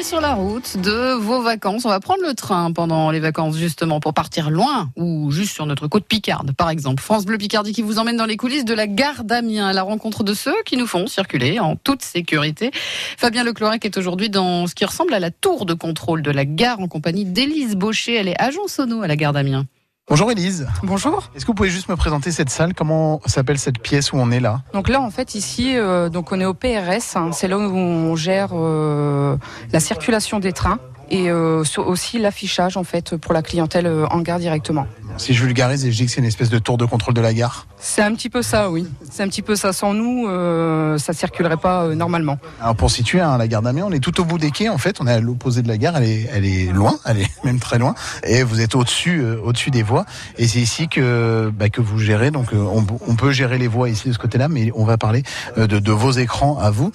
est sur la route de vos vacances. On va prendre le train pendant les vacances justement pour partir loin ou juste sur notre côte Picarde par exemple. France Bleu Picardie qui vous emmène dans les coulisses de la gare d'Amiens à la rencontre de ceux qui nous font circuler en toute sécurité. Fabien Leclorec est aujourd'hui dans ce qui ressemble à la tour de contrôle de la gare en compagnie d'Élise Baucher. Elle est agent sono à la gare d'Amiens. Bonjour Élise. Bonjour. Est-ce que vous pouvez juste me présenter cette salle? Comment s'appelle cette pièce où on est là? Donc là, en fait, ici, euh, donc on est au PRS. hein. c'est là où on gère euh, la circulation des trains et euh, aussi l'affichage en fait pour la clientèle euh, en gare directement. Si je vulgarise et je dis que c'est une espèce de tour de contrôle de la gare. C'est un petit peu ça, oui. C'est un petit peu ça. Sans nous, euh, ça circulerait pas euh, normalement. Alors pour situer hein, la gare d'Amiens, on est tout au bout des quais en fait. On est à l'opposé de la gare. Elle est, elle est loin, elle est même très loin. Et vous êtes au-dessus, euh, au-dessus des voies. Et c'est ici que bah, que vous gérez. Donc euh, on, on peut gérer les voies ici de ce côté-là, mais on va parler de, de vos écrans à vous.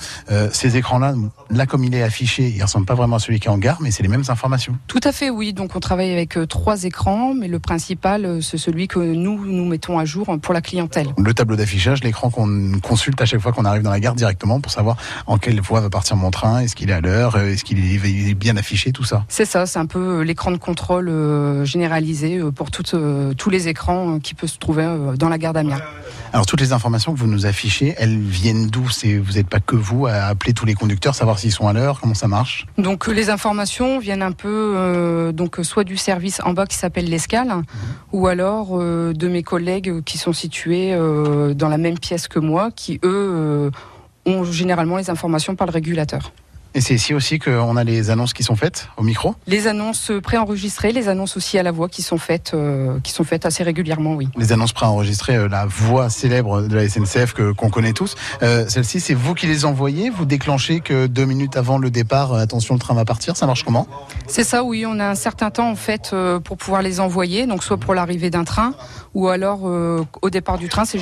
Ces écrans-là, là comme il est affiché, il ressemble pas vraiment à celui qui est en gare, mais c'est les mêmes informations. Tout à fait, oui. Donc on travaille avec trois écrans, mais le principal, euh, c'est celui que nous nous mettons à jour pour la clientèle. Le tableau d'affichage, l'écran qu'on consulte à chaque fois qu'on arrive dans la gare directement pour savoir en quelle voie va partir mon train, est-ce qu'il est à l'heure, euh, est-ce qu'il est, bien affiché, tout ça. C'est ça, c'est un peu euh, l'écran de contrôle généralisé pour toutes, tous les écrans qui peuvent se trouver dans la gare d'Amiens. Alors toutes les informations que vous nous affichez, elles viennent d'où? Vous n'êtes pas que vous à appeler tous les conducteurs, savoir s'ils sont à l'heure, comment ça marche? Donc les informations viennent un peu euh, donc soit du service en bas qui s'appelle l'escale, ou alors euh, de mes collègues qui sont situés euh, dans la même pièce que moi, qui eux euh, ont généralement les informations par le régulateur. Et c'est ici aussi qu'on a les annonces qui sont faites au micro. Les annonces préenregistrées, les annonces aussi à la voix qui sont faites, euh, qui sont faites assez régulièrement, oui. Les annonces préenregistrées, euh, la voix célèbre de la SNCF que qu'on connaît tous. Euh, Celle-ci, c'est vous qui les envoyez? Vous déclenchez que deux minutes avant le départ, attention, le train va partir. Ça marche comment? C'est ça, oui. On a un certain temps en fait pour pouvoir les envoyer, donc soit pour l'arrivée d'un train, ou alors au départ du train. C'est